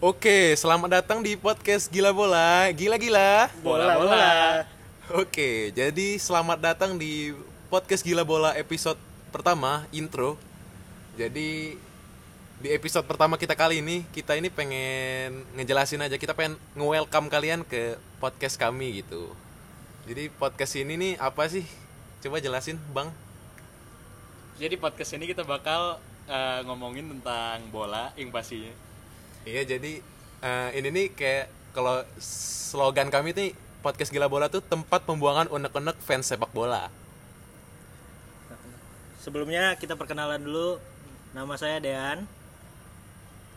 Oke, selamat datang di podcast Gila Bola. Gila-gila. Bola-bola. Oke, jadi selamat datang di podcast Gila Bola episode pertama, intro. Jadi di episode pertama kita kali ini, kita ini pengen ngejelasin aja, kita pengen nge-welcome kalian ke podcast kami gitu. Jadi podcast ini nih apa sih? Coba jelasin, Bang. Jadi podcast ini kita bakal eh, ngomongin tentang bola yang pastinya. Iya jadi eh, ini nih kayak kalau slogan kami nih podcast gila bola tuh tempat pembuangan unek-unek fans sepak bola. Sebelumnya kita perkenalan dulu. Nama saya Dean.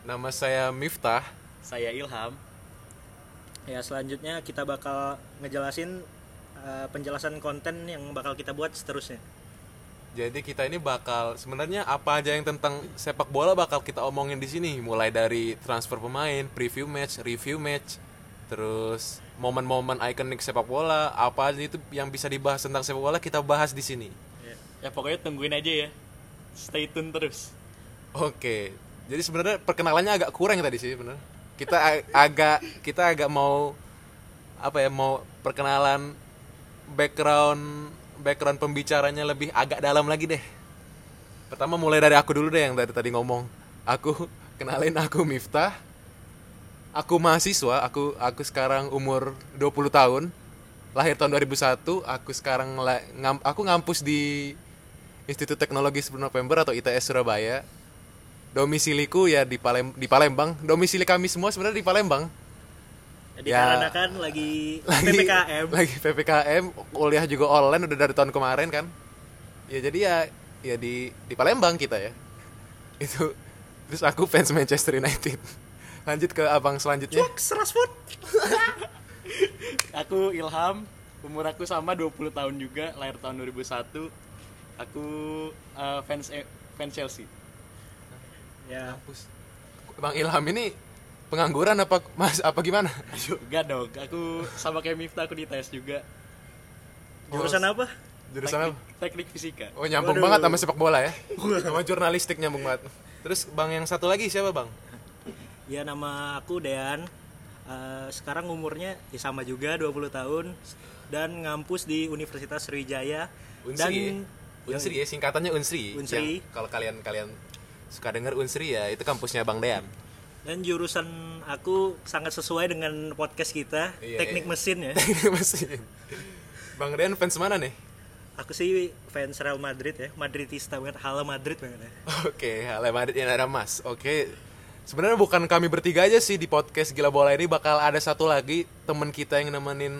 Nama saya Miftah. Saya Ilham. Ya selanjutnya kita bakal ngejelasin eh, penjelasan konten yang bakal kita buat seterusnya. Jadi kita ini bakal sebenarnya apa aja yang tentang sepak bola bakal kita omongin di sini, mulai dari transfer pemain, preview match, review match, terus momen-momen ikonik sepak bola, apa aja itu yang bisa dibahas tentang sepak bola kita bahas di sini. Ya pokoknya tungguin aja ya. Stay tune terus. Oke, jadi sebenarnya perkenalannya agak kurang tadi sih benar. Kita ag- agak kita agak mau apa ya mau perkenalan background background pembicaranya lebih agak dalam lagi deh. Pertama mulai dari aku dulu deh yang dari tadi ngomong. Aku kenalin aku Miftah. Aku mahasiswa, aku aku sekarang umur 20 tahun. Lahir tahun 2001, aku sekarang ngam- aku ngampus di Institut Teknologi 10 November atau ITS Surabaya. Domisiliku ya di Palem di Palembang. Domisili kami semua sebenarnya di Palembang. Jadi Ya. karena kan lagi, Lagi PPKM. Lagi PPKM, kuliah juga online udah dari tahun kemarin kan. Ya jadi ya ya di di Palembang kita ya. Itu terus aku fans Manchester United. Lanjut ke abang selanjutnya. Serasford. Aku Ilham. Umur aku sama 20 tahun juga. Lahir tahun 2001. Aku eh, fans eh, fans Chelsea. Ya. Bang Ilham ini pengangguran apa Mas apa gimana? Juga dong. Aku sama kayak Miftah aku di tes juga. jurusan apa? Jurusan apa? Teknik, teknik fisika. Oh nyambung Waduh. banget sama sepak bola ya. sama jurnalistik nyambung banget. Terus bang yang satu lagi siapa bang? Ya nama aku Dean. Eh, sekarang umurnya ya sama juga 20 tahun dan ngampus di Universitas Sriwijaya Unsri. dan ya? Unsri ya singkatannya Unsri. Unsri. Yang kalau kalian kalian suka dengar Unsri ya itu kampusnya Bang Dean. Dan jurusan aku sangat sesuai dengan podcast kita, Iya, teknik iya. mesin ya. Mesin. Bang Dean fans mana nih? Aku sih fans Real Madrid ya, Madridista banget, Hala Madrid banget ya. Oke, Hale Madrid yang ada Mas. Oke. Sebenarnya bukan kami bertiga aja sih di podcast Gila Bola ini bakal ada satu lagi teman kita yang nemenin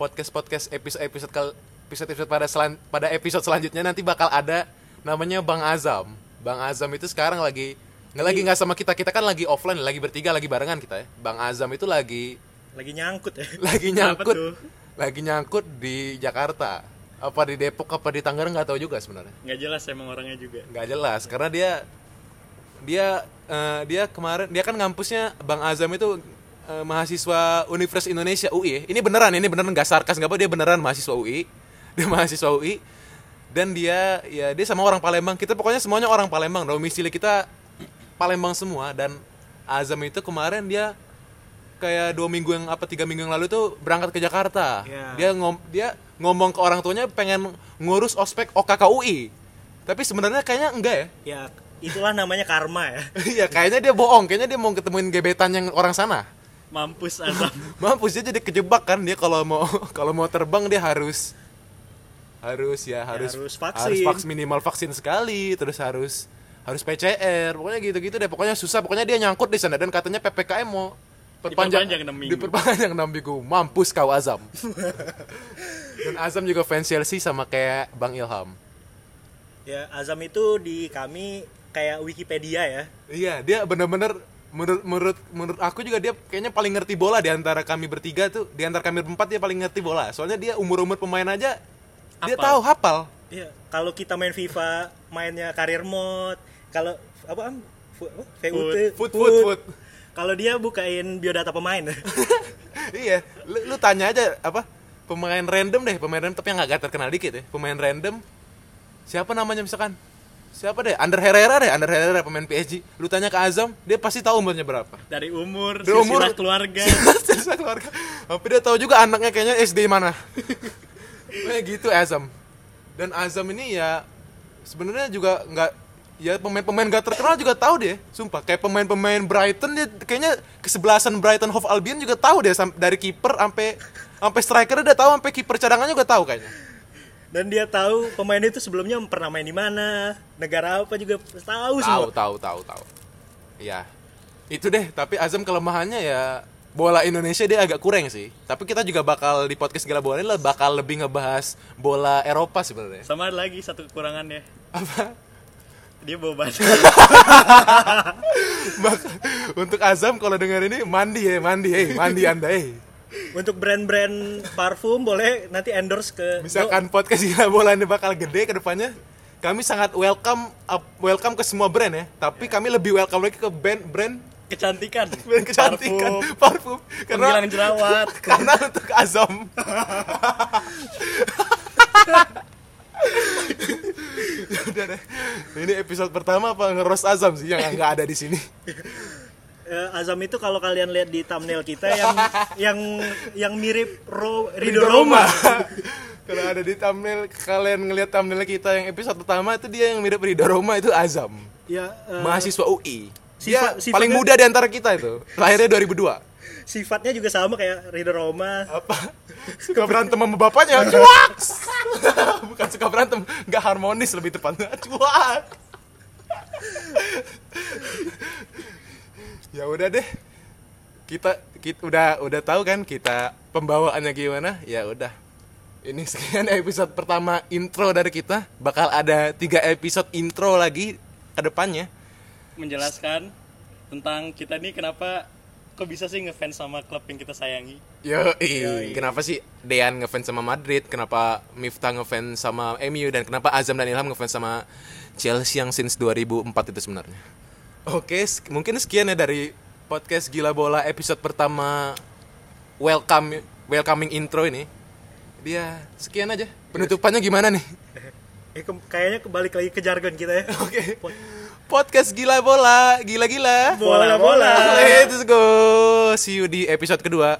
podcast podcast episode episode kal episode episode pada selan, pada episode selanjutnya nanti bakal ada namanya Bang Azam. Bang Azam itu sekarang lagi nggak lagi nggak sama kita. Kita kan lagi offline lagi bertiga lagi barengan kita ya. Bang Azam itu lagi Lagi nyangkut ya. lagi nyangkut. Lagi nyangkut di Jakarta. Apa di Depok apa di Tangerang nggak tahu juga sebenarnya. Nggak jelas emang orangnya juga. nggak jelas karena dia dia eh, dia kemarin dia kan ngampusnya Bang Azam itu eh, mahasiswa Universitas Indonesia UI ya. ini beneran ini beneran nggak sarkas nggak apa dia beneran mahasiswa UI dia mahasiswa UI dan dia ya dia sama orang Palembang. Kita pokoknya semuanya orang Palembang. Domisili kita Palembang semua dan Azam itu kemarin dia kayak dua minggu yang apa tiga minggu yang lalu tuh berangkat ke Jakarta Iya. dia ngom dia ngomong ke orang tuanya pengen ngurus ospek OKKUI tapi sebenarnya kayaknya enggak ya Ya, itulah namanya karma ya. Iya kayaknya dia bohong, kayaknya dia mau ketemuin gebetan yang orang sana. Mampus Azam. Mampus dia jadi kejebak kan dia kalau mau kalau mau terbang dia harus harus ya harus harus vaksin. harus vaks minimal vaksin sekali, terus harus harus PCR, pokoknya gitu-gitu deh. Pokoknya susah, pokoknya dia nyangkut di sana dan katanya PPKM mau Diperpanjang enam minggu. Diperpanjang 6 minggu. Mampus kau Azam. dan Azam juga fans Chelsea sama kayak Bang Ilham. Ya, Azam itu di kami kayak Wikipedia ya. Iya, dia bener-bener menurut menurut menurut aku juga dia kayaknya paling ngerti bola di antara kami bertiga tuh, di antara kami berempat dia paling ngerti bola. Soalnya dia umur-umur pemain aja dia Hafal. tahu hafal. Ya, kalau kita main FIFA mainnya karir mode, kalau apa am? Apa? VUT, Foot foot foot. Kalau dia bukain biodata pemain. iya, lu, lu tanya aja apa pemain random deh, pemain random tapi yang agak terkenal dikit ya. Pemain random siapa namanya misalkan? siapa deh Under Herrera deh Under Herrera pemain PSG lu tanya ke Azam dia pasti tahu umurnya berapa Dari umur, Dari umur. keluarga. Sisa keluarga tapi dia tahu juga anaknya kayaknya SD mana kayak gitu Azam dan Azam ini ya sebenarnya juga nggak ya pemain-pemain gak terkenal juga tahu dia sumpah. Kayak pemain-pemain Brighton dia kayaknya kesebelasan Brighton Hove Albion juga tahu sam- dari kiper sampai sampai striker dia tahu sampai kiper cadangannya juga tahu kayaknya. Dan dia tahu pemain itu sebelumnya pernah main di mana, negara apa juga tahu tahu semua. tahu tahu tahu ya itu deh tapi Azam kelemahannya ya bola Indonesia dia agak kurang sih. Tapi kita juga bakal di podcast gila bola ini bakal lebih ngebahas bola Eropa sebenarnya. Sama lagi satu kekurangannya. apa Dia bawa badan. Bak- untuk Azam kalau dengar ini mandi ya mandi eh mandi anda eh Untuk brand-brand parfum boleh nanti endorse ke misalkan podcast gila bola ini bakal gede ke depannya kami sangat welcome up- welcome ke semua brand ya tapi kami lebih welcome lagi ke brand brand Kecantikan. brand kecantikan Parfum. parfum karena jerawat. karena untuk Azam Udah deh. Ini episode pertama apa ngeros Azam sih yang nggak ada di sini. Eh, Azam itu kalau kalian lihat di thumbnail kita yang yang yang mirip Ro, Rido Roma. Kalau ada di thumbnail kalian ngelihat thumbnail kita yang episode pertama itu dia yang mirip Ridho Roma itu Azam. Ya, eh, Mahasiswa UI. Dia Sifat- paling muda di antara kita itu. Lahirnya 2002. sifatnya juga sama kayak Rido Roma. Apa? Suka berantem sama bapaknya. Bukan suka berantem, nggak harmonis lebih tepatnya. Cuak. ya udah deh. Kita, kita udah udah tahu kan kita pembawaannya gimana? Ya udah. Ini sekian episode pertama intro dari kita. Bakal ada tiga episode intro lagi ke depannya. Menjelaskan tentang kita nih kenapa kok bisa sih ngefans sama klub yang kita sayangi. Yo, kenapa sih Dean ngefans sama Madrid? Kenapa Miftah ngefans sama MU dan kenapa Azam dan Ilham ngefans sama Chelsea yang since 2004 itu sebenarnya? Oke, mungkin sekian ya dari podcast Gila Bola episode pertama welcome welcoming intro ini. Dia sekian aja. Penutupannya gimana nih? Eh, ke- kayaknya kebalik lagi ke jargon kita ya. Oke. Podcast Gila Bola, gila-gila. Bola-bola. Let's go. See you di episode kedua.